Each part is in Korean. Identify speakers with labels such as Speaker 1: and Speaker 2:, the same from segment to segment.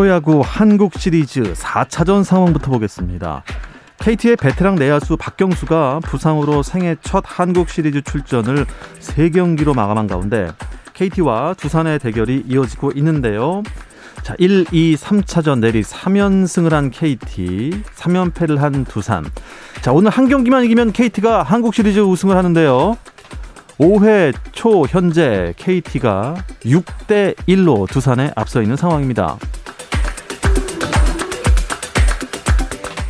Speaker 1: 프로야구 한국 시리즈 4차전 상황부터 보겠습니다. KT의 베테랑 내야수 박경수가 부상으로 생애 첫 한국 시리즈 출전을 3경기로 마감한 가운데 KT와 두산의 대결이 이어지고 있는데요. 자, 1, 2, 3차전 내리 3연승을 한 KT, 3연패를 한 두산. 자, 오늘 한 경기만 이기면 KT가 한국 시리즈 우승을 하는데요. 5회 초 현재 KT가 6대 1로 두산에 앞서 있는 상황입니다.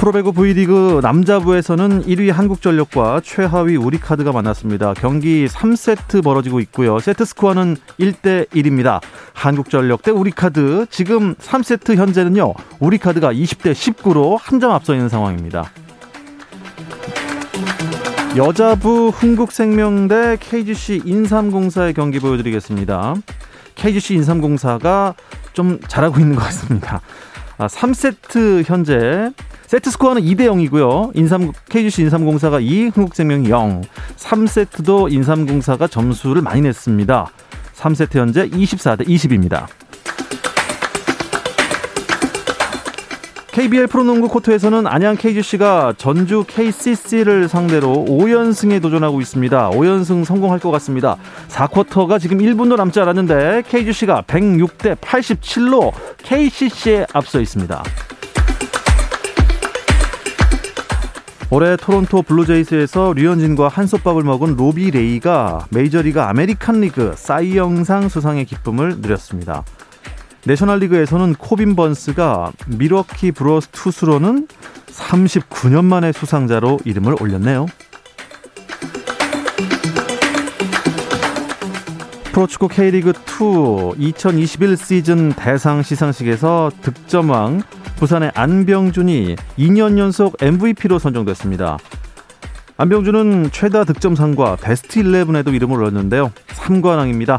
Speaker 1: 프로배구 V리그 남자부에서는 1위 한국전력과 최하위 우리카드가 만났습니다. 경기 3세트 벌어지고 있고요. 세트 스코어는 1대 1입니다. 한국전력 대 우리카드 지금 3세트 현재는요. 우리카드가 20대 19로 한 점 앞서 있는 상황입니다. 여자부 흥국생명 대 KGC 인삼공사의 경기 보여드리겠습니다. KGC 인삼공사가 좀 잘하고 있는 것 같습니다. 3세트 아, 현재 세트 스코어는 2대 0이고요. 인삼 KGC 인삼공사가 2, 흥국생명이 0. 3세트도 인삼공사가 점수를 많이 냈습니다. 3세트 현재 24대 20입니다. KBL 프로농구 코트에서는 안양 KGC가 전주 KCC를 상대로 5연승에 도전하고 있습니다. 5연승 성공할 것 같습니다. 4쿼터가 지금 1분도 남지 않았는데 KGC가 106대 87로 KCC에 앞서 있습니다. 올해 토론토 블루제이스에서 류현진과 한솥밥을 먹은 로비 레이가 메이저리그 아메리칸 리그 사이영상 수상의 기쁨을 누렸습니다. 내셔널리그에서는 코빈 번스가 밀워키 브루어스 투수로는 39년 만에 수상자로 이름을 올렸네요. 프로축구 K리그 2 2021 시즌 대상 시상식에서 득점왕 부산의 안병준이 2년 연속 MVP로 선정됐습니다. 안병준은 최다 득점상과 베스트 11에도 이름을 올렸는데요. 3관왕입니다.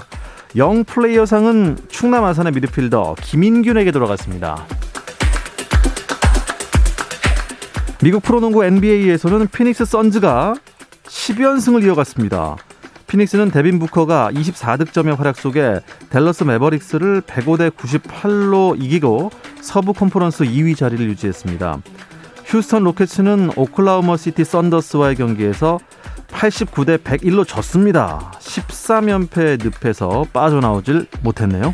Speaker 1: 영 플레이어상은 충남 아산의 미드필더 김인균에게 돌아갔습니다. 미국 프로농구 NBA에서는 피닉스 선즈가 10연승을 이어갔습니다. 피닉스는 데빈 부커가 24득점의 활약 속에 댈러스 매버릭스를 105대 98로 이기고 서부 컨퍼런스 2위 자리를 유지했습니다. 휴스턴 로켓츠는 오클라호마 시티 썬더스와의 경기에서 89대 101로 졌습니다. 13연패 늪에서 빠져나오질 못했네요.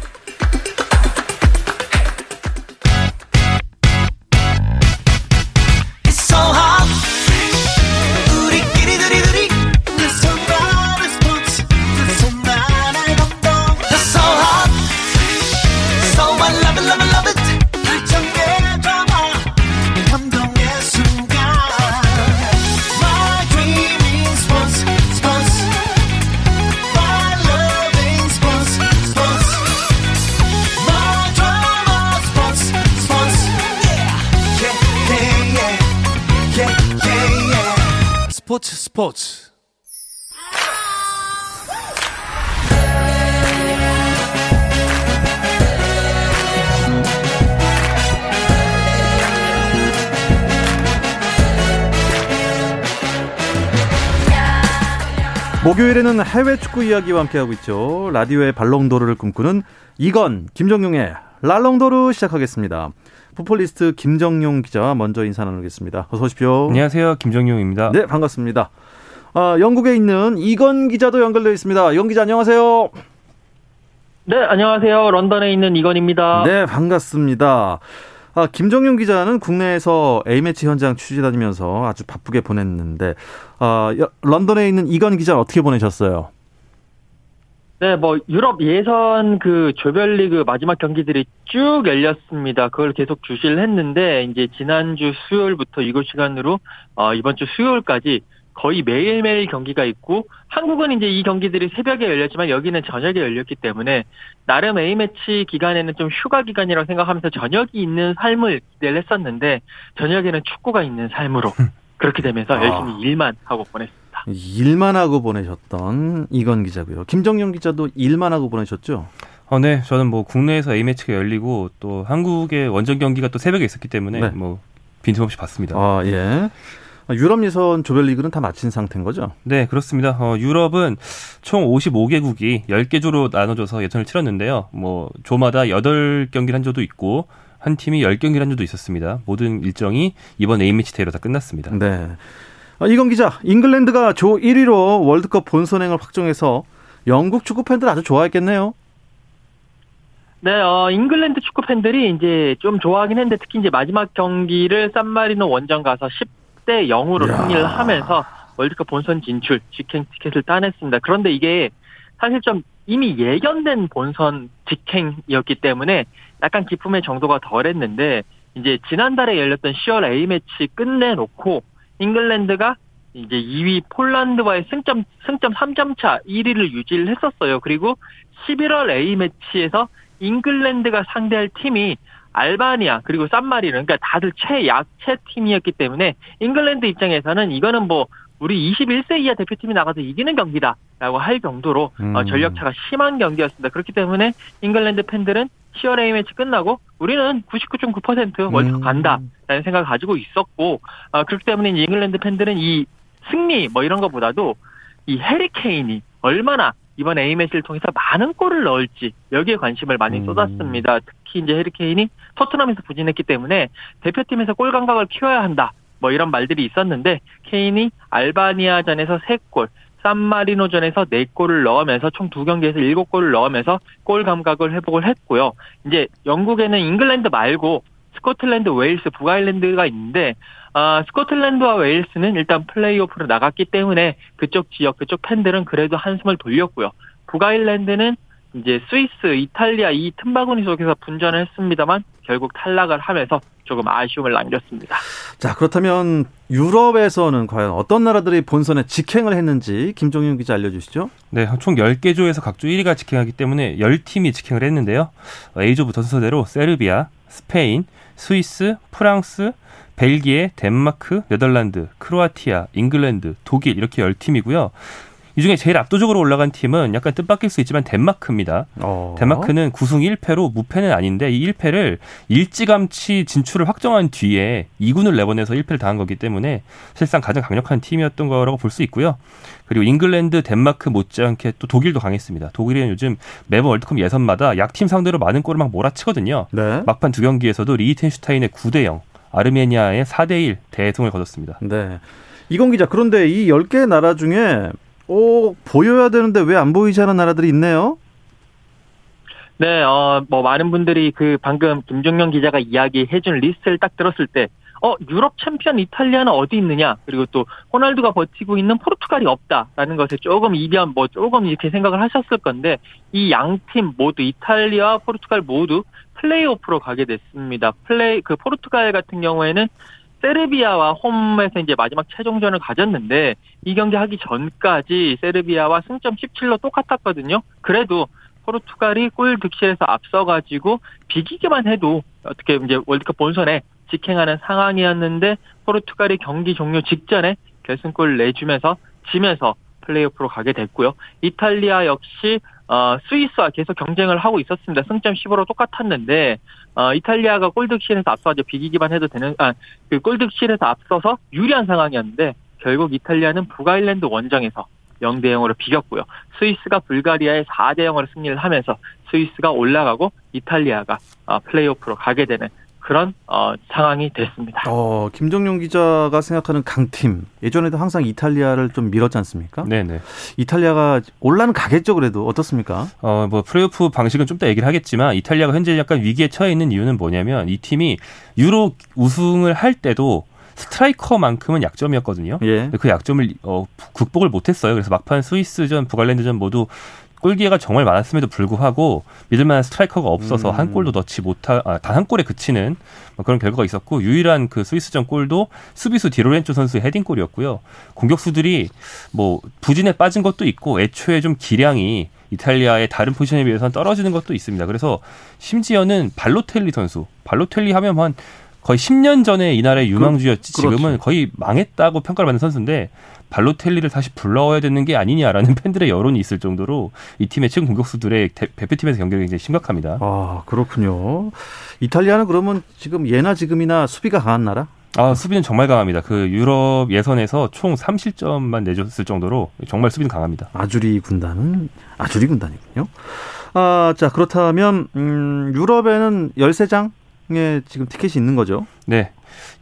Speaker 1: 스포츠 목요일에는 해외 축구 이야기와 함께하고 있죠. 라디오의 발롱도르를 꿈꾸는 이건 김정용의 랄롱도르 시작하겠습니다. 포폴리스트 김정용 기자 먼저 인사 나누겠습니다. 어서 오십시오.
Speaker 2: 안녕하세요. 김정용입니다.
Speaker 1: 네, 반갑습니다. 아, 영국에 있는 이건 기자도 연결되어 있습니다. 영 기자 안녕하세요.
Speaker 3: 네, 안녕하세요. 런던에 있는 이건입니다.
Speaker 1: 네, 반갑습니다. 아, 김정용 기자는 국내에서 A매치 현장 취재 다니면서 아주 바쁘게 보냈는데, 아, 런던에 있는 이건 기자 어떻게 보내셨어요?
Speaker 3: 네, 뭐 유럽 예선 그 조별리그 마지막 경기들이 쭉 열렸습니다. 그걸 계속 주시를 했는데 이제 지난주 수요일부터 이곳 시간으로 어, 이번 주 수요일까지 거의 매일매일 경기가 있고 한국은 이제 이 경기들이 새벽에 열렸지만 여기는 저녁에 열렸기 때문에 나름 A매치 기간에는 좀 휴가 기간이라고 생각하면서 저녁이 있는 삶을 기대를 했었는데 저녁에는 축구가 있는 삶으로 그렇게 되면서 아. 열심히 일만 하고 보냈습니다.
Speaker 1: 일만 하고 보내셨던 이건 기자고요. 김정용 기자도 일만 하고 보내셨죠?
Speaker 2: 어, 네. 저는 뭐 국내에서 A매치가 열리고 또 한국의 원정 경기가 또 새벽에 있었기 때문에 네. 뭐 빈틈없이 봤습니다.
Speaker 1: 아, 예. 유럽 예선 조별리그는 다 마친 상태인 거죠?
Speaker 2: 네, 그렇습니다. 어, 유럽은 총 55개국이 10개 조로 나눠져서 예선을 치렀는데요. 뭐 조마다 8경기를 한 조도 있고 한 팀이 10경기를 한 조도 있었습니다. 모든 일정이 이번 A매치 대회로 다 끝났습니다.
Speaker 1: 네. 어, 이건 기자, 잉글랜드가 조 1위로 월드컵 본선행을 확정해서 영국 축구 팬들 아주 좋아했겠네요.
Speaker 3: 네, 어, 잉글랜드 축구 팬들이 이제 좀 좋아하긴 했는데 특히 이제 마지막 경기를 산마리노 원정 가서 10 대 0으로 야. 승리를 하면서 월드컵 본선 진출, 직행 티켓을 따냈습니다. 그런데 이게 사실 좀 이미 예견된 본선 직행이었기 때문에 약간 기쁨의 정도가 덜했는데 이제 지난달에 열렸던 10월 A매치 끝내놓고 잉글랜드가 이제 2위 폴란드와의 승점 승점 3점 차 1위를 유지를 했었어요. 그리고 11월 A 매치에서 잉글랜드가 상대할 팀이 알바니아 그리고 산마리노 그러니까 다들 최약체 팀이었기 때문에 잉글랜드 입장에서는 이거는 뭐 우리 21세 이하 대표팀이 나가서 이기는 경기다라고 할 정도로 어, 음. 전력차가 심한 경기였습니다. 그렇기 때문에 잉글랜드 팬들은 10월 A 매치 끝나고 우리는 99.9% 월드컵 음. 간다라는 생각을 가지고 있었고 어, 그렇기 때문에 잉글랜드 팬들은 이 승리 뭐 이런 것보다도 이 해리 케인이 얼마나 이번 A매치를 통해서 많은 골을 넣을지 여기에 관심을 많이 음. 쏟았습니다. 특히 이제 해리 케인이 토트넘에서 부진했기 때문에 대표팀에서 골 감각을 키워야 한다. 뭐 이런 말들이 있었는데 케인이 알바니아전에서 3골, 산마리노전에서 4골을 넣으면서 총 2경기에서 7골을 넣으면서 골 감각을 회복을 했고요. 이제 영국에는 잉글랜드 말고 스코틀랜드, 웨일스, 북아일랜드가 있는데 아, 스코틀랜드와 웨일스는 일단 플레이오프로 나갔기 때문에 그쪽 지역, 그쪽 팬들은 그래도 한숨을 돌렸고요. 북아일랜드는 이제 스위스, 이탈리아 이 틈바구니 속에서 분전을 했습니다만 결국 탈락을 하면서 조금 아쉬움을 남겼습니다.
Speaker 1: 자, 그렇다면 유럽에서는 과연 어떤 나라들이 본선에 직행을 했는지 김종윤 기자 알려주시죠.
Speaker 2: 네, 총 10개 조에서 각조 1위가 직행하기 때문에 10팀이 직행을 했는데요. A조부터 순서대로 세르비아, 스페인, 스위스, 프랑스, 벨기에, 덴마크, 네덜란드, 크로아티아, 잉글랜드, 독일 이렇게 10팀이고요. 이 중에 제일 압도적으로 올라간 팀은 약간 뜻밖일 수 있지만 덴마크입니다. 어. 덴마크는 9승 1패로 무패는 아닌데 이 1패를 일찌감치 진출을 확정한 뒤에 2군을 내보내서 1패를 당한 거기 때문에 실상 가장 강력한 팀이었던 거라고 볼 수 있고요. 그리고 잉글랜드, 덴마크 못지않게 또 독일도 강했습니다. 독일은 요즘 매번 월드컵 예선마다 약팀 상대로 많은 골을 막 몰아치거든요. 네. 막판 두 경기에서도 리히텐슈타인에 9대 0, 아르메니아에 4대 1 대승을 거뒀습니다.
Speaker 1: 네. 이건 기자, 그런데 이 10개 나라 중에 오, 보여야 되는데 왜 안 보이지 않은 나라들이 있네요?
Speaker 3: 네, 어, 뭐, 많은 분들이 그 방금 김정용 기자가 이야기해준 리스트를 딱 들었을 때, 어, 유럽 챔피언 이탈리아는 어디 있느냐? 그리고 또, 호날두가 버티고 있는 포르투갈이 없다라는 것에 조금 이변, 뭐, 조금 이렇게 생각을 하셨을 건데, 이 양 팀 모두, 이탈리아, 포르투갈 모두 플레이오프로 가게 됐습니다. 플레이, 그 포르투갈 같은 경우에는 세르비아와 홈에서 이제 마지막 최종전을 가졌는데 이 경기 하기 전까지 세르비아와 승점 17로 똑같았거든요. 그래도 포르투갈이 골 득실에서 앞서가지고 비기기만 해도 어떻게 이제 월드컵 본선에 직행하는 상황이었는데 포르투갈이 경기 종료 직전에 결승골 내주면서 지면서 플레이오프로 가게 됐고요. 이탈리아 역시 어, 스위스와 계속 경쟁을 하고 있었습니다. 승점 15로 똑같았는데 어, 이탈리아가 골득실에서 앞서가지고 비기기만 해도 되는 아, 그 골득실에서 앞서서 유리한 상황이었는데 결국 이탈리아는 북아일랜드 원정에서 0대 0으로 비겼고요. 스위스가 불가리아에 4대 0으로 승리를 하면서 스위스가 올라가고 이탈리아가 어, 플레이오프로 가게 되는 그런 어, 상황이 됐습니다.
Speaker 1: 어, 김정용 기자가 생각하는 강팀 예전에도 항상 이탈리아를 좀 밀었지 않습니까?
Speaker 2: 네네.
Speaker 1: 이탈리아가 올라는 가겠죠 그래도 어떻습니까?
Speaker 2: 어, 뭐 플레이오프 방식은 좀 더 얘기를 하겠지만 이탈리아가 현재 약간 위기에 처해 있는 이유는 뭐냐면 이 팀이 유로 우승을 할 때도 스트라이커만큼은 약점이었거든요. 예. 그 약점을 어, 극복을 못했어요. 그래서 막판 스위스전, 북아일랜드전 모두 골기회가 정말 많았음에도 불구하고 믿을만한 스트라이커가 없어서
Speaker 1: 음.
Speaker 2: 한 골도 넣지 못하 아, 단 한 골에 그치는 뭐 그런 결과가 있었고 유일한 그 스위스전 골도 수비수 디로렌초 선수의 헤딩골이었고요. 공격수들이 뭐 부진에 빠진 것도 있고 애초에 좀 기량이 이탈리아의 다른 포지션에 비해서는 떨어지는 것도 있습니다. 그래서 심지어는 발로텔리 선수, 발로텔리 하면 한 거의 10년 전에 이 나라의 유망주였지
Speaker 1: 그, 그렇지.
Speaker 2: 지금은 거의 망했다고 평가를 받는 선수인데 발로텔리를 다시 불러와야 되는 게 아니냐라는 팬들의 여론이 있을 정도로 이 팀의 최근 공격수들의 대, 대표팀에서 경기가 굉장히 심각합니다.
Speaker 1: 아, 그렇군요. 이탈리아는 그러면 지금 예나 지금이나 수비가 강한 나라?
Speaker 2: 아, 수비는 정말 강합니다. 그 유럽 예선에서 총 3실점만 내줬을 정도로 정말 수비는 강합니다.
Speaker 1: 아주리 군단은 아주리 군단이군요. 아, 자, 그렇다면 음, 유럽에는 13장에 지금 티켓이 있는 거죠.
Speaker 2: 네.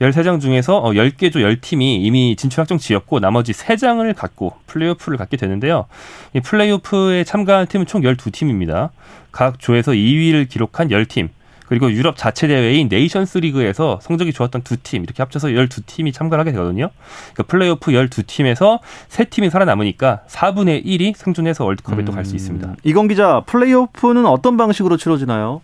Speaker 2: 13장 중에서 어, 10개 조 10팀이 이미 진출 확정 지었고 나머지 3장을 갖고 플레이오프를 갖게 되는데요. 이 플레이오프에 참가한 팀은 총 12팀입니다. 각 조에서 2위를 기록한 10팀. 그리고 유럽 자체 대회인 네이션스 리그에서 성적이 좋았던 두 팀 이렇게 합쳐서 12팀이 참가를 하게 되거든요. 그러니까 플레이오프 12팀에서 3팀이 살아남으니까 4분의 1이 생존해서 월드컵에 또갈 수 있습니다.
Speaker 1: 음, 이건 기자, 플레이오프는 어떤 방식으로 치러지나요?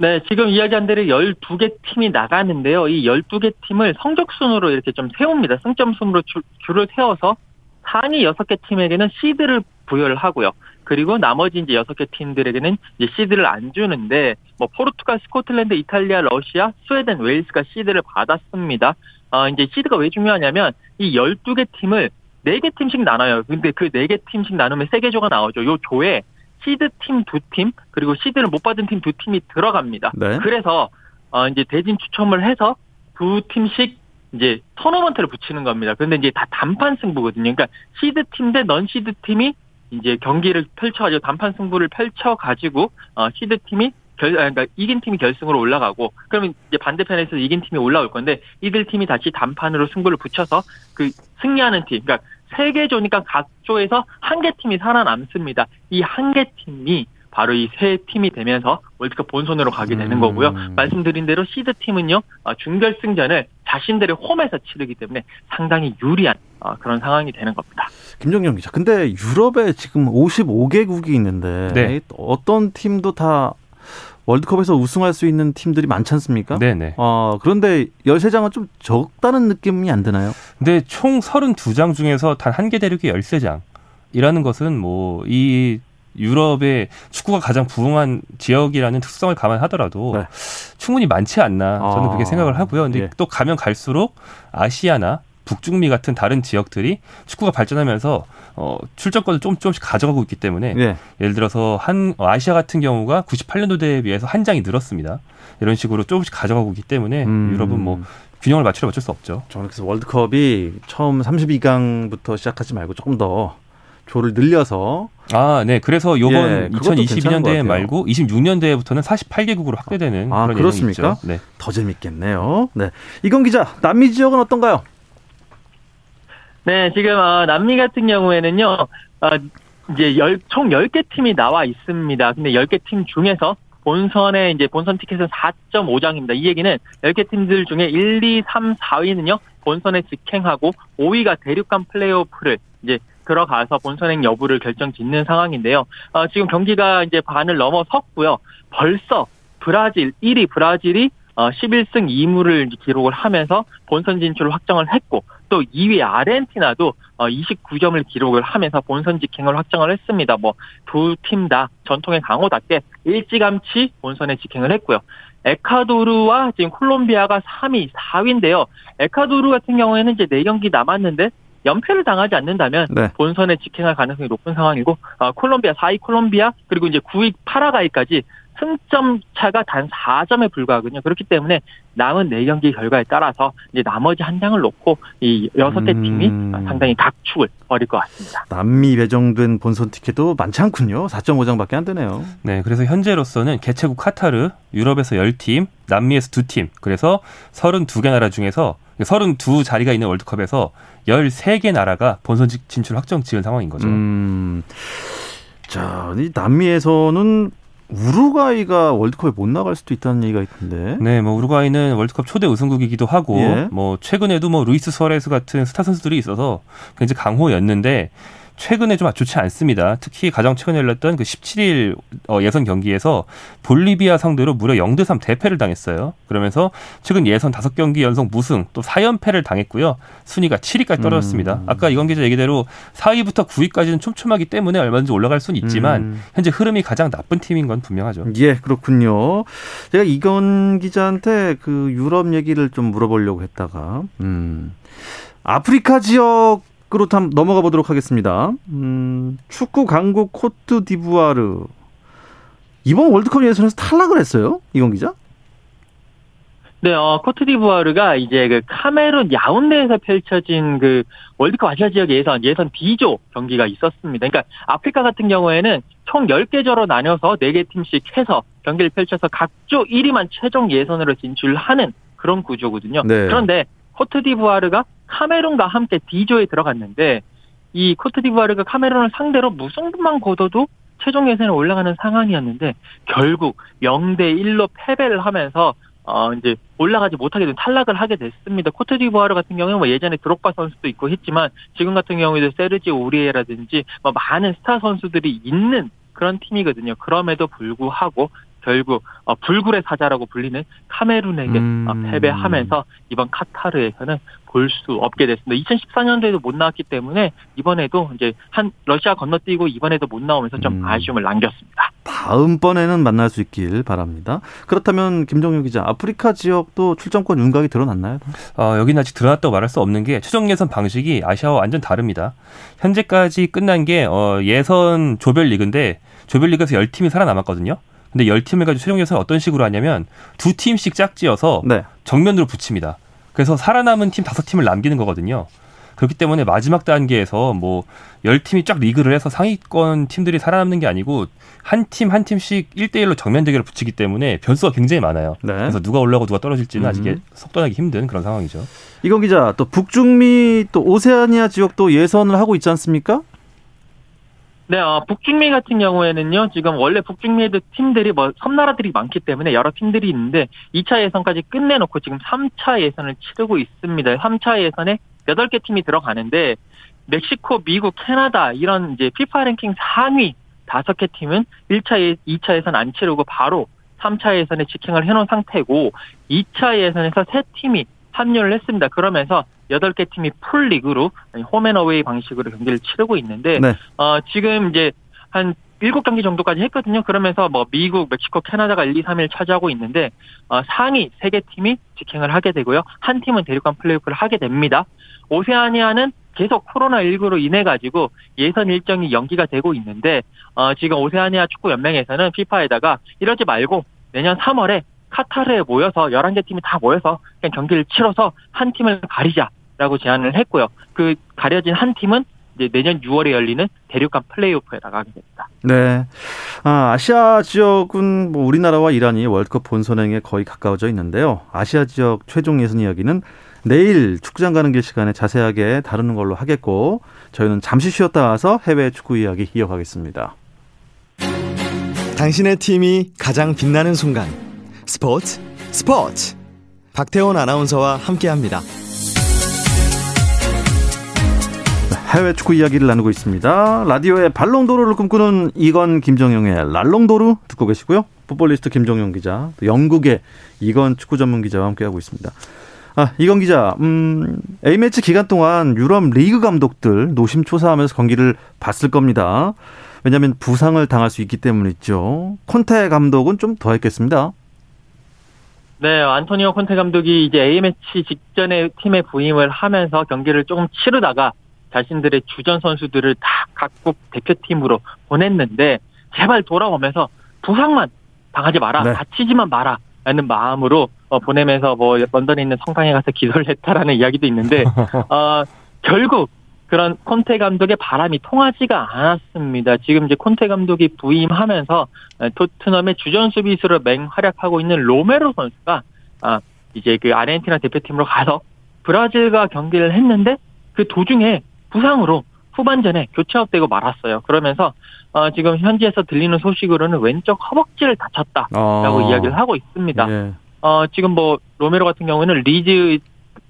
Speaker 3: 네, 지금 이야기한 대로 12개 팀이 나가는데요. 이 12개 팀을 성적 순으로 이렇게 좀 세웁니다. 승점 순으로 줄, 줄을 세워서 상위 6개 팀에게는 시드를 부여를 하고요. 그리고 나머지 이제 6개 팀들에게는 이제 시드를 안 주는데 뭐 포르투갈, 스코틀랜드, 이탈리아, 러시아, 스웨덴, 웨일스가 시드를 받았습니다. 어, 이제 시드가 왜 중요하냐면 이 12개 팀을 4개 팀씩 나눠요. 근데 그 4개 팀씩 나누면 3개 조가 나오죠. 요 조에 시드 팀 두 팀, 그리고 시드를 못 받은 팀 두 팀이 들어갑니다.
Speaker 1: 네.
Speaker 3: 그래서 어 이제 대진 추첨을 해서 두 팀씩 이제 토너먼트를 붙이는 겁니다. 그런데 이제 다 단판 승부거든요. 그러니까 시드 팀 대 non 시드 팀이 이제 경기를 펼쳐가지고 단판 승부를 펼쳐가지고 어 시드 팀이 결, 아, 그러니까 이긴 팀이 결승으로 올라가고 그러면 이제 반대편에서 이긴 팀이 올라올 건데 이들 팀이 다시 단판으로 승부를 붙여서 그 승리하는 팀, 그러니까 세개 조니까 각 조에서 한 개 팀이 살아남습니다. 이 한 개 팀이 바로 이 세 팀이 되면서 월드컵 본선으로 가게 되는
Speaker 1: 음.
Speaker 3: 거고요. 말씀드린 대로 시드 팀은요 어, 준결승전을 자신들의 홈에서 치르기 때문에 상당히 유리한 어, 그런 상황이 되는 겁니다.
Speaker 1: 김정영 기자. 근데 유럽에 지금 55개국이 있는데
Speaker 2: 네.
Speaker 1: 어떤 팀도 다 월드컵에서 우승할 수 있는 팀들이 많지 않습니까?
Speaker 2: 네네.
Speaker 1: 어, 그런데 13장은 좀 적다는 느낌이 안 드나요?
Speaker 2: 근데 총 32장 중에서 단 한 개 대륙이 13장이라는 것은 뭐 이 유럽의 축구가 가장 부흥한 지역이라는 특성을 감안하더라도
Speaker 1: 네.
Speaker 2: 충분히 많지 않나 저는
Speaker 1: 아,
Speaker 2: 그렇게 생각을 하고요. 근데
Speaker 1: 예.
Speaker 2: 또 가면 갈수록 아시아나 북중미 같은 다른 지역들이 축구가 발전하면서 어, 출전권을 좀 조금씩 가져가고 있기 때문에
Speaker 1: 예.
Speaker 2: 예를 들어서 한 어, 아시아 같은 경우가 98년도대에 비해서 한 장이 늘었습니다. 이런 식으로 조금씩 가져가고 있기 때문에
Speaker 1: 음.
Speaker 2: 유럽은 뭐 균형을 맞추려 맞출 수 없죠.
Speaker 1: 저는 그래서 월드컵이 처음 32강부터 시작하지 말고 조금 더 조를 늘려서
Speaker 2: 아, 네. 그래서 요번
Speaker 1: 예, 그것도 괜찮은 것
Speaker 2: 2022년대에
Speaker 1: 같아요.
Speaker 2: 말고 26년대부터는 48개국으로 확대되는
Speaker 1: 아,
Speaker 2: 그런
Speaker 1: 그렇습니까?
Speaker 2: 예정이 있죠. 네.
Speaker 1: 더 재밌겠네요. 네. 이건 기자, 남미 지역은 어떤가요?
Speaker 3: 네, 지금 어, 남미 같은 경우에는요, 어, 이제 열, 총 10개 팀이 나와 있습니다. 근데 10개 팀 중에서 본선에 이제 본선 티켓은 4.5장입니다. 이 얘기는 10개 팀들 중에 1, 2, 3, 4위는요, 본선에 직행하고 5위가 대륙간 플레이오프를 이제 들어가서 본선행 여부를 결정 짓는 상황인데요. 어, 지금 경기가 이제 반을 넘어섰고요. 벌써 브라질 1위 브라질이 어, 11승 2무를 기록을 하면서 본선 진출을 확정을 했고 또 2위 아르헨티나도 어, 29점을 기록을 하면서 본선 직행을 확정을 했습니다. 뭐 두 팀 다 전통의 강호답게 일찌감치 본선에 직행을 했고요. 에콰도르와 지금 콜롬비아가 3위, 4위인데요. 에콰도르 같은 경우에는 이제 4경기 남았는데 연패를 당하지 않는다면
Speaker 1: 네.
Speaker 3: 본선에 직행할 가능성이 높은 상황이고 어, 콜롬비아 4위 콜롬비아 그리고 이제 9위 파라과이까지 승점 차가 단 4점에 불과하거든요. 그렇기 때문에 남은 4경기 결과에 따라서 이제 나머지 한 장을 놓고 이 여섯 개 팀이
Speaker 1: 음.
Speaker 3: 상당히 각축을 벌일 것 같습니다.
Speaker 1: 남미 배정된 본선 티켓도 많지 않군요. 4.5장밖에 안 되네요.
Speaker 2: 네. 그래서 현재로서는 개최국 카타르, 유럽에서 10팀, 남미에서 2팀. 그래서 32개 나라 중에서 32 자리가 있는 월드컵에서 13개 나라가 본선 직- 진출 확정 지은 상황인 거죠.
Speaker 1: 음. 자, 이 남미에서는 우루과이가 월드컵에 못 나갈 수도 있다는 얘기가 있던데.
Speaker 2: 네, 뭐 우루과이는 월드컵 초대 우승국이기도 하고
Speaker 1: 예.
Speaker 2: 뭐 최근에도 뭐 루이스 수아레스 같은 스타 선수들이 있어서 굉장히 강호였는데 최근에 좀 좋지 않습니다. 특히 가장 최근에 열렸던 그 17일 어, 예선 경기에서 볼리비아 상대로 무려 0대 3 대패를 당했어요. 그러면서 최근 예선 5경기 연속 무승 또 4연패를 당했고요. 순위가 7위까지 떨어졌습니다. 음. 아까 이건 기자 얘기대로 4위부터 9위까지는 촘촘하기 때문에 얼마든지 올라갈 수는 있지만 음. 현재 흐름이 가장 나쁜 팀인 건 분명하죠.
Speaker 1: 예, 그렇군요. 제가 이건 기자한테 그 유럽 얘기를 좀 물어보려고 했다가 음. 아프리카 지역 으로 탐 넘어가 보도록 하겠습니다. 음, 축구 강국 코트 디부아르 이번 월드컵 예선에서 탈락을 했어요. 이건 기자?
Speaker 3: 네, 어, 코트디부아르가 이제 그 카메룬 야운데에서 펼쳐진 그 월드컵 아시아 지역 예선, 예선 B조 경기가 있었습니다. 그러니까 아프리카 같은 경우에는 총 10개조로 나뉘어서 4개 팀씩 해서 경기를 펼쳐서 각조 1위만 최종 예선으로 진출하는 그런 구조거든요. 네. 그런데 코트디부아르가 카메룬과 함께 D조에 들어갔는데 이 코트디부아르가 카메룬을 상대로 무승부만 거둬도 최종 예선에 올라가는 상황이었는데 결국 0대 1로 패배를 하면서 어 이제 올라가지 못하게 된 탈락을 하게 됐습니다. 코트디부아르 같은 경우는 뭐 예전에 드록바 선수도 있고 했지만 지금 같은 경우에도 세르지 오리에라든지 뭐 많은 스타 선수들이 있는 그런 팀이거든요. 그럼에도 불구하고 결국 어, 불굴의 사자라고 불리는 카메룬에게 음. 어, 패배하면서 이번 카타르에서는 볼 수 없게 됐습니다. 2014년도에도 못 나왔기 때문에 이번에도 이제 한 러시아 건너뛰고 이번에도 못 나오면서 좀 음. 아쉬움을 남겼습니다.
Speaker 1: 다음번에는 만날 수 있길 바랍니다. 그렇다면 김정유 기자, 아프리카 지역도 출전권 윤곽이 드러났나요?
Speaker 2: 어, 여기는 아직 드러났다고 말할 수 없는 게 최종 예선 방식이 아시아와 완전 다릅니다. 현재까지 끝난 게 어, 예선 조별리그인데 조별리그에서 10팀이 살아남았거든요. 근데 열팀을 가지고 최종 예선 어떤 식으로 하냐면 두 팀씩 짝지어서 네. 정면으로 붙입니다. 그래서 살아남은 팀 다섯 팀을 남기는 거거든요. 그렇기 때문에 마지막 단계에서 뭐 열팀이쫙 리그를 해서 상위권 팀들이 살아남는 게 아니고 한 팀한 팀씩 1대1로 정면 대결을 붙이기 때문에 변수가 굉장히 많아요. 네. 그래서 누가 올라가고 누가 떨어질지는 음. 아직 속단하기 힘든 그런 상황이죠.
Speaker 1: 이건 기자, 또 북중미 또 오세아니아 지역도 예선을 하고 있지 않습니까?
Speaker 3: 네, 어, 북중미 같은 경우에는요, 지금 원래 북중미에도 팀들이 뭐 섬나라들이 많기 때문에 여러 팀들이 있는데 2차 예선까지 끝내놓고 지금 3차 예선을 치르고 있습니다. 3차 예선에 8개 팀이 들어가는데 멕시코, 미국, 캐나다 이런 이제 피파 랭킹 상위 5개 팀은 1차, 2차 예선 안 치르고 바로 3차 예선에 직행을 해놓은 상태고 2차 예선에서 3팀이 합류를 했습니다. 그러면서 8개 팀이 풀 리그로 홈앤어웨이 방식으로 경기를 치르고 있는데 네. 어, 지금 이제 한 7경기 정도까지 했거든요. 그러면서 뭐 미국, 멕시코, 캐나다가 1, 2, 3위를 차지하고 있는데 어, 상위 3개 팀이 직행을 하게 되고요. 한 팀은 대륙간 플레이오프를 하게 됩니다. 오세아니아는 계속 코로나19로 인해 가지고 예선 일정이 연기가 되고 있는데 어, 지금 오세아니아 축구 연맹에서는 피파에다가 이러지 말고 내년 3월에 카타르에 모여서 11개 팀이 다 모여서 그냥 경기를 치러서 한 팀을 가리자라고 제안을 했고요. 그 가려진 한 팀은 이제 내년 6월에 열리는 대륙간 플레이오프에 나가게 됩니다.
Speaker 1: 네. 아, 아시아 지역은 뭐 우리나라와 이란이 월드컵 본선행에 거의 가까워져 있는데요. 아시아 지역 최종 예선 이야기는 내일 축구장 가는 길 시간에 자세하게 다루는 걸로 하겠고 저희는 잠시 쉬었다 와서 해외 축구 이야기 이어가겠습니다.
Speaker 4: 당신의 팀이 가장 빛나는 순간 스포츠 스포츠 박태원 아나운서와 함께합니다.
Speaker 1: 해외 축구 이야기를 나누고 있습니다. 라디오의 발롱도르를 꿈꾸는 이건 김정용의 랄롱도르 듣고 계시고요. 풋볼리스트 김정용 기자, 영국의 이건 축구 전문 기자와 함께하고 있습니다. 아, 이건 기자, 음, A매치 기간 동안 유럽 리그 감독들 노심초사하면서 경기를 봤을 겁니다. 왜냐하면 부상을 당할 수 있기 때문이죠. 콘테 감독은 좀 더 했겠습니다.
Speaker 3: 네, 안토니오 콘테 감독이 이제 A매치 직전에 팀에 부임을 하면서 경기를 조금 치르다가 자신들의 주전 선수들을 다 각국 대표팀으로 보냈는데 제발 돌아오면서 부상만 당하지 마라, 네. 다치지만 마라. 라는 마음으로 어, 보내면서 뭐 런던에 있는 성당에 가서 기도를 했다라는 이야기도 있는데 어, 결국 그런 콘테 감독의 바람이 통하지가 않았습니다. 지금 이제 콘테 감독이 부임하면서 토트넘의 주전 수비수로 맹활약하고 있는 로메로 선수가 아 이제 그 아르헨티나 대표팀으로 가서 브라질과 경기를 했는데 그 도중에 부상으로 후반전에 교체업되고 말았어요. 그러면서 어, 지금 현지에서 들리는 소식으로는 왼쪽 허벅지를 다쳤다라고 어. 이야기를 하고 있습니다. 예. 어, 지금 뭐 로메로 같은 경우는 리즈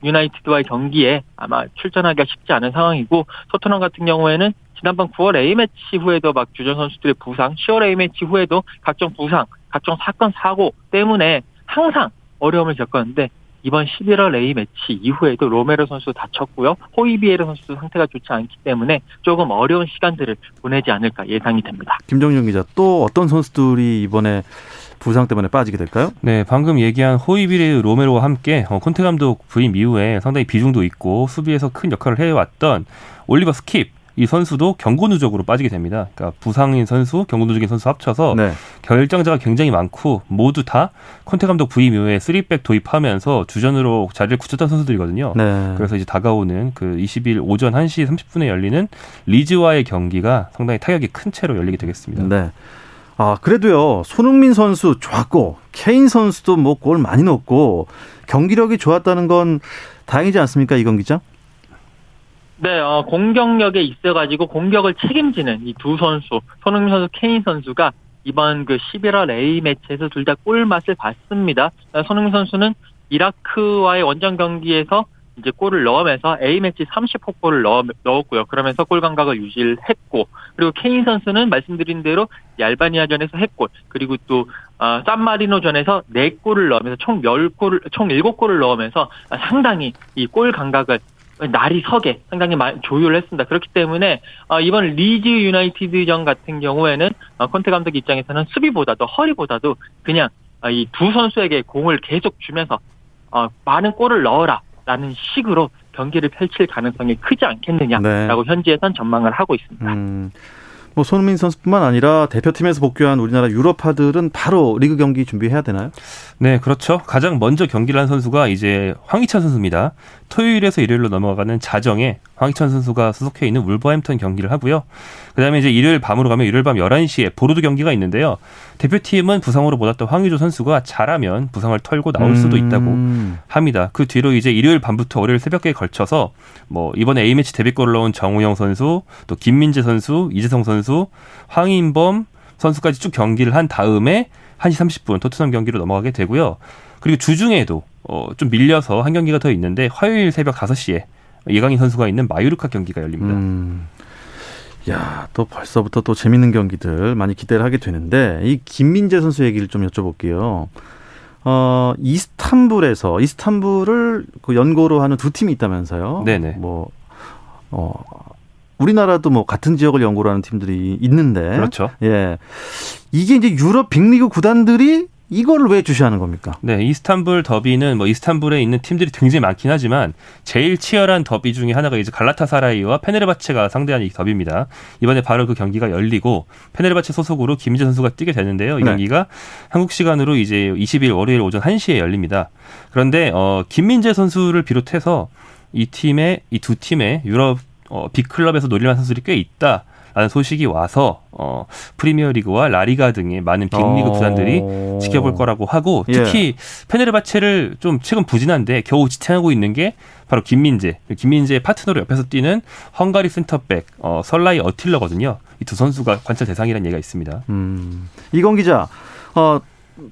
Speaker 3: 유나이티드와의 경기에 아마 출전하기가 쉽지 않은 상황이고 토트넘 같은 경우에는 지난번 9월 A 매치 후에도 막 주전 선수들의 부상, 10월 A 매치 후에도 각종 부상, 각종 사건 사고 때문에 항상 어려움을 겪었는데 이번 11월 A 매치 이후에도 로메로 선수 다쳤고요. 호이비에르 선수 상태가 좋지 않기 때문에 조금 어려운 시간들을 보내지 않을까 예상이 됩니다.
Speaker 1: 김정용 기자 또 어떤 선수들이 이번에 부상 때문에 빠지게 될까요?
Speaker 2: 네, 방금 얘기한 호이비에르 로메로와 함께 어, 콘테 감독 부임 이후에 상당히 비중도 있고 수비에서 큰 역할을 해왔던 올리버 스킵 이 선수도 경고 누적으로 빠지게 됩니다. 그러니까 부상인 선수, 경고 누적인 선수 합쳐서 네. 결정자가 굉장히 많고 모두 다 콘테 감독 부임 이후에 3백 도입하면서 주전으로 자리를 굳혔던 선수들이거든요. 네. 그래서 이제 다가오는 그 20일 오전 1시 30분에 열리는 리즈와의 경기가 상당히 타격이 큰 채로 열리게 되겠습니다. 네.
Speaker 1: 아, 그래도요, 손흥민 선수 좋았고, 케인 선수도 뭐 골 많이 넣었고, 경기력이 좋았다는 건 다행이지 않습니까, 이건 기자?
Speaker 3: 네, 어, 공격력에 있어가지고 공격을 책임지는 이 두 선수, 손흥민 선수, 케인 선수가 이번 그 11월 A 매치에서 둘 다 골 맛을 봤습니다. 손흥민 선수는 이라크와의 원정 경기에서 이제 골을 넣으면서 A매치 30호 골을 넣, 넣었고요. 그러면서 골 감각을 유지를 했고 그리고 케인 선수는 말씀드린 대로 알바니아전에서 했골 그리고 또 어, 산마리노전에서 4골을 넣으면서 총 10골을 총 7골을 넣으면서 상당히 이 골 감각을 날이 서게 상당히 조율을 했습니다. 그렇기 때문에 어, 이번 리즈 유나이티드전 같은 경우에는 어, 콘테 감독 입장에서는 수비보다도 허리보다도 그냥 어, 이두 선수에게 공을 계속 주면서 많은 골을 넣어라 라는 식으로 경기를 펼칠 가능성이 크지 않겠느냐라고 네. 현지에선 전망을 하고 있습니다. 음,
Speaker 1: 뭐 손흥민 선수뿐만 아니라 대표팀에서 복귀한 우리나라 유럽파들은 바로 리그 경기 준비해야 되나요?
Speaker 2: 네, 그렇죠. 가장 먼저 경기를 한 선수가 이제 황희찬 선수입니다. 토요일에서 일요일로 넘어가는 자정에 황희찬 선수가 소속해 있는 울버햄턴 경기를 하고요. 그다음에 이제 일요일 밤으로 가면 일요일 밤 11시에 보르드 경기가 있는데요. 대표팀은 부상으로 못왔던 황의조 선수가 잘하면 부상을 털고 나올 수도 있다고 음. 합니다. 그 뒤로 이제 일요일 밤부터 월요일 새벽에 걸쳐서 뭐 이번에 A매치 데뷔골을 넣은 정우영 선수, 또 김민재 선수, 이재성 선수, 황인범 선수까지 쭉 경기를 한 다음에 1시 30분 토트넘 경기로 넘어가게 되고요. 그리고 주중에도 어, 좀 밀려서 한 경기가 더 있는데 화요일 새벽 5시에 이강인 선수가 있는 마유르카 경기가 열립니다. 음.
Speaker 1: 야, 또 벌써부터 또 재밌는 경기들 많이 기대를 하게 되는데 이 김민재 선수 얘기를 좀 여쭤볼게요. 어, 이스탄불에서 이스탄불을 그 연고로 하는 두 팀이 있다면서요. 네네. 뭐 어, 우리나라도 뭐 같은 지역을 연고로 하는 팀들이 있는데
Speaker 2: 그렇죠.
Speaker 1: 예. 이게 이제 유럽 빅리그 구단들이 이거를 왜 주시하는 겁니까?
Speaker 2: 네, 이스탄불 더비는 뭐 이스탄불에 있는 팀들이 굉장히 많긴 하지만 제일 치열한 더비 중에 하나가 이제 갈라타사라이와 페네르바체가 상대하는 이 더비입니다. 이번에 바로 그 경기가 열리고 페네르바체 소속으로 김민재 선수가 뛰게 되는데요. 이 네. 경기가 한국 시간으로 이제 20일 월요일 오전 1시에 열립니다. 그런데 어 김민재 선수를 비롯해서 이 팀의 이 두 팀의 유럽 어, 빅클럽에서 노릴만 선수들이 꽤 있다. 라는 소식이 와서 어 프리미어 리그와 라리가 등의 많은 빅리그 어... 구단들이 지켜볼 거라고 하고 예. 특히 예. 페네르바체를 좀 최근 부진한데 겨우 지탱하고 있는 게 바로 김민재, 김민재의 파트너로 옆에서 뛰는 헝가리 센터백 어, 설라이 어틸러거든요. 이 두 선수가 관찰 대상이라는 얘기가 있습니다. 음.
Speaker 1: 이건 기자, 어,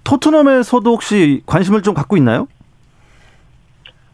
Speaker 1: 토트넘에서도 혹시 관심을 좀 갖고 있나요?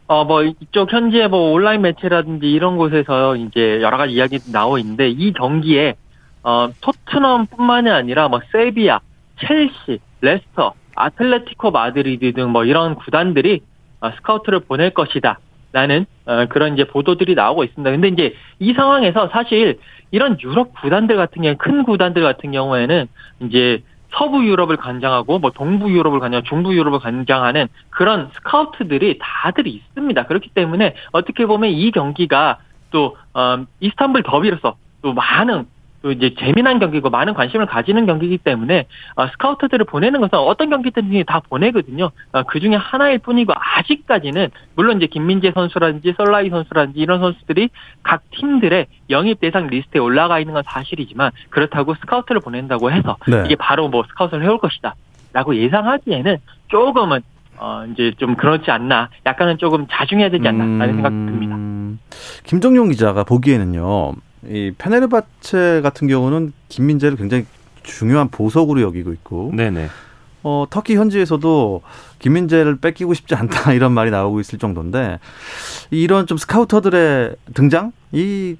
Speaker 3: 어, 뭐, 이쪽 현재 뭐 온라인 매체라든지 이런 곳에서 이제 여러 가지 이야기 나오고 있는데 이 경기에 어, 토트넘 뿐만이 아니라 뭐 세비야, 첼시, 레스터, 아틀레티코 마드리드 등 뭐 이런 구단들이 어, 스카우트를 보낼 것이다. 라는 어, 그런 이제 보도들이 나오고 있습니다. 근데 이제 이 상황에서 사실 이런 유럽 구단들 같은 경우 큰 구단들 같은 경우에는 이제 서부 유럽을 관장하고 뭐 동부 유럽을 관장, 중부 유럽을 관장하는 그런 스카우트들이 다들 있습니다. 그렇기 때문에 어떻게 보면 이 경기가 또 어, 이스탄불 더비로서 또 많은 또 이제 재미난 경기고 많은 관심을 가지는 경기이기 때문에 어, 스카우터들을 보내는 것은 어떤 경기든지 다 보내거든요. 어, 그 중에 하나일 뿐이고 아직까지는 물론 이제 김민재 선수라든지 설라이 선수라든지 이런 선수들이 각 팀들의 영입 대상 리스트에 올라가 있는 건 사실이지만 그렇다고 스카우트를 보낸다고 해서 네. 이게 바로 뭐 스카우트를 해올 것이다. 라고 예상하기에는 조금은 어, 이제 좀 그렇지 않나. 약간은 조금 자중해야 되지 않나라는 음... 생각 듭니다.
Speaker 1: 김정용 기자가 보기에는요. 이 페네르바체 같은 경우는 김민재를 굉장히 중요한 보석으로 여기고 있고. 네네. 어, 터키 현지에서도 김민재를 뺏기고 싶지 않다 이런 말이 나오고 있을 정도인데 이런 좀 스카우터들의 등장 이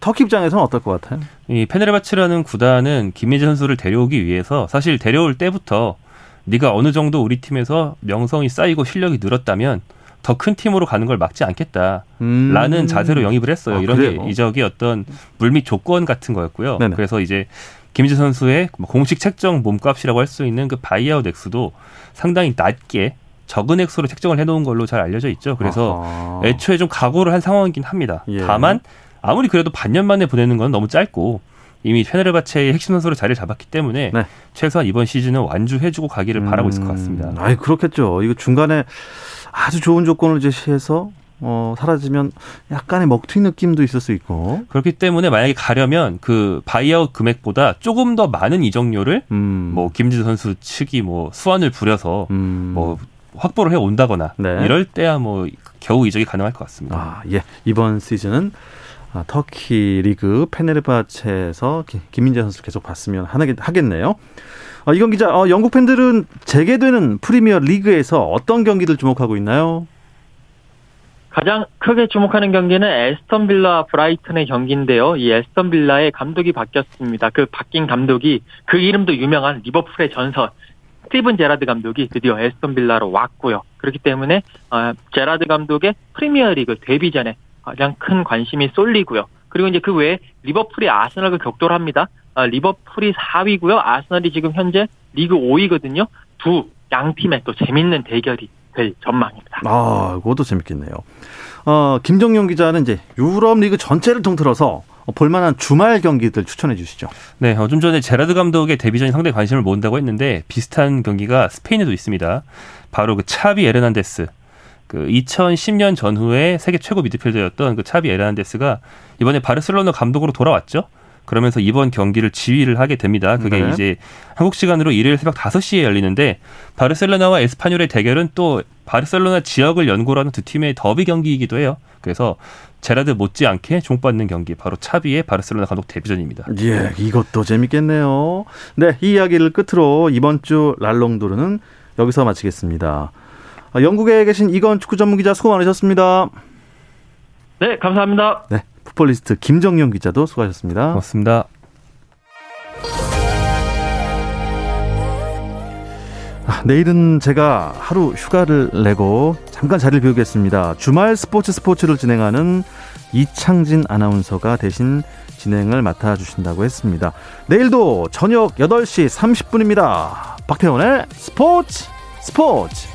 Speaker 1: 터키 입장에서는 어떨 것 같아요?
Speaker 2: 이 페네르바치라는 구단은 김민재 선수를 데려오기 위해서 사실 데려올 때부터 네가 어느 정도 우리 팀에서 명성이 쌓이고 실력이 늘었다면 더 큰 팀으로 가는 걸 막지 않겠다라는
Speaker 1: 음.
Speaker 2: 자세로 영입을 했어요.
Speaker 1: 아,
Speaker 2: 이런
Speaker 1: 그래요?
Speaker 2: 게 이적의 어떤 물밑 조건 같은 거였고요.
Speaker 1: 네네.
Speaker 2: 그래서 이제 김민재 선수의 뭐 공식 책정 몸값이라고 할 수 있는 그 바이아웃 액수도 상당히 낮게 적은 액수로 책정을 해놓은 걸로 잘 알려져 있죠. 그래서
Speaker 1: 아하.
Speaker 2: 애초에 좀 각오를 한 상황이긴 합니다.
Speaker 1: 예.
Speaker 2: 다만 아무리 그래도 반년 만에 보내는 건 너무 짧고 이미 페네르바체의 핵심 선수로 자리를 잡았기 때문에
Speaker 1: 네.
Speaker 2: 최소한 이번 시즌은 완주해주고 가기를 바라고 있을 것
Speaker 1: 음,
Speaker 2: 같습니다.
Speaker 1: 아이 그렇겠죠. 이거 중간에 아주 좋은 조건을 제시해서 어, 사라지면 약간의 먹튀 느낌도 있을 수 있고.
Speaker 2: 그렇기 때문에 만약에 가려면 그 바이아웃 금액보다 조금 더 많은 이적료를
Speaker 1: 음.
Speaker 2: 뭐 김지수 선수 측이 뭐 수완을 부려서
Speaker 1: 음.
Speaker 2: 뭐 확보를 해 온다거나
Speaker 1: 네.
Speaker 2: 이럴 때야 뭐 겨우 이적이 가능할 것 같습니다.
Speaker 1: 아, 예. 이번 시즌은 아, 터키 리그 페네르바체에서 기- 김민재 선수 계속 봤으면 하겠- 하겠네요. 어, 이건 기자, 어, 영국 팬들은 재개되는 프리미어 리그에서 어떤 경기를 주목하고 있나요?
Speaker 3: 가장 크게 주목하는 경기는 애스턴 빌라 브라이튼의 경기인데요. 이 애스턴 빌라의 감독이 바뀌었습니다. 그 바뀐 감독이 그 이름도 유명한 리버풀의 전설 스티븐 제라드 감독이 드디어 애스턴 빌라로 왔고요. 그렇기 때문에 어, 제라드 감독의 프리미어리그 데뷔전에 가장 큰 관심이 쏠리고요. 그리고 이제 그 외에 리버풀이 아스널과 격돌을 합니다. 아, 리버풀이 4위고요. 아스널이 지금 현재 리그 5위거든요. 두 양 팀의 또 재밌는 대결이 될 전망입니다.
Speaker 1: 아, 그것도 재밌겠네요. 어, 김정용 기자는 이제 유럽 리그 전체를 통틀어서 볼만한 주말 경기들 추천해 주시죠.
Speaker 2: 네, 어, 좀 전에 제라드 감독의 데뷔전이 상당히 관심을 모은다고 했는데 비슷한 경기가 스페인에도 있습니다. 바로 그 차비 에르난데스. 그 2010년 전후에 세계 최고 미드필더였던 그 차비 에르난데스가 이번에 바르셀로나 감독으로 돌아왔죠. 그러면서 이번 경기를 지휘를 하게 됩니다. 그게
Speaker 1: 네.
Speaker 2: 이제 한국 시간으로 일요일 새벽 5시에 열리는데 바르셀로나와 에스파뇰의 대결은 또 바르셀로나 지역을 연고로 하는 두 팀의 더비 경기이기도 해요. 그래서 제라드 못지않게 종받는 경기 바로 차비의 바르셀로나 감독 데뷔전입니다.
Speaker 1: 예, 이것도 재밌겠네요. 네, 이 이야기를 끝으로 이번 주 랄롱도르는 여기서 마치겠습니다. 아, 영국에 계신 이건 축구 전문 기자 수고 많으셨습니다.
Speaker 3: 네, 감사합니다.
Speaker 1: 네, 풋볼리스트 김정용 기자도 수고하셨습니다.
Speaker 2: 고맙습니다.
Speaker 1: 아, 내일은 제가 하루 휴가를 내고 잠깐 자리를 비우겠습니다. 주말 스포츠 스포츠를 진행하는 이창진 아나운서가 대신 진행을 맡아주신다고 했습니다. 내일도 저녁 8시 30분입니다. 박태원의 스포츠 스포츠!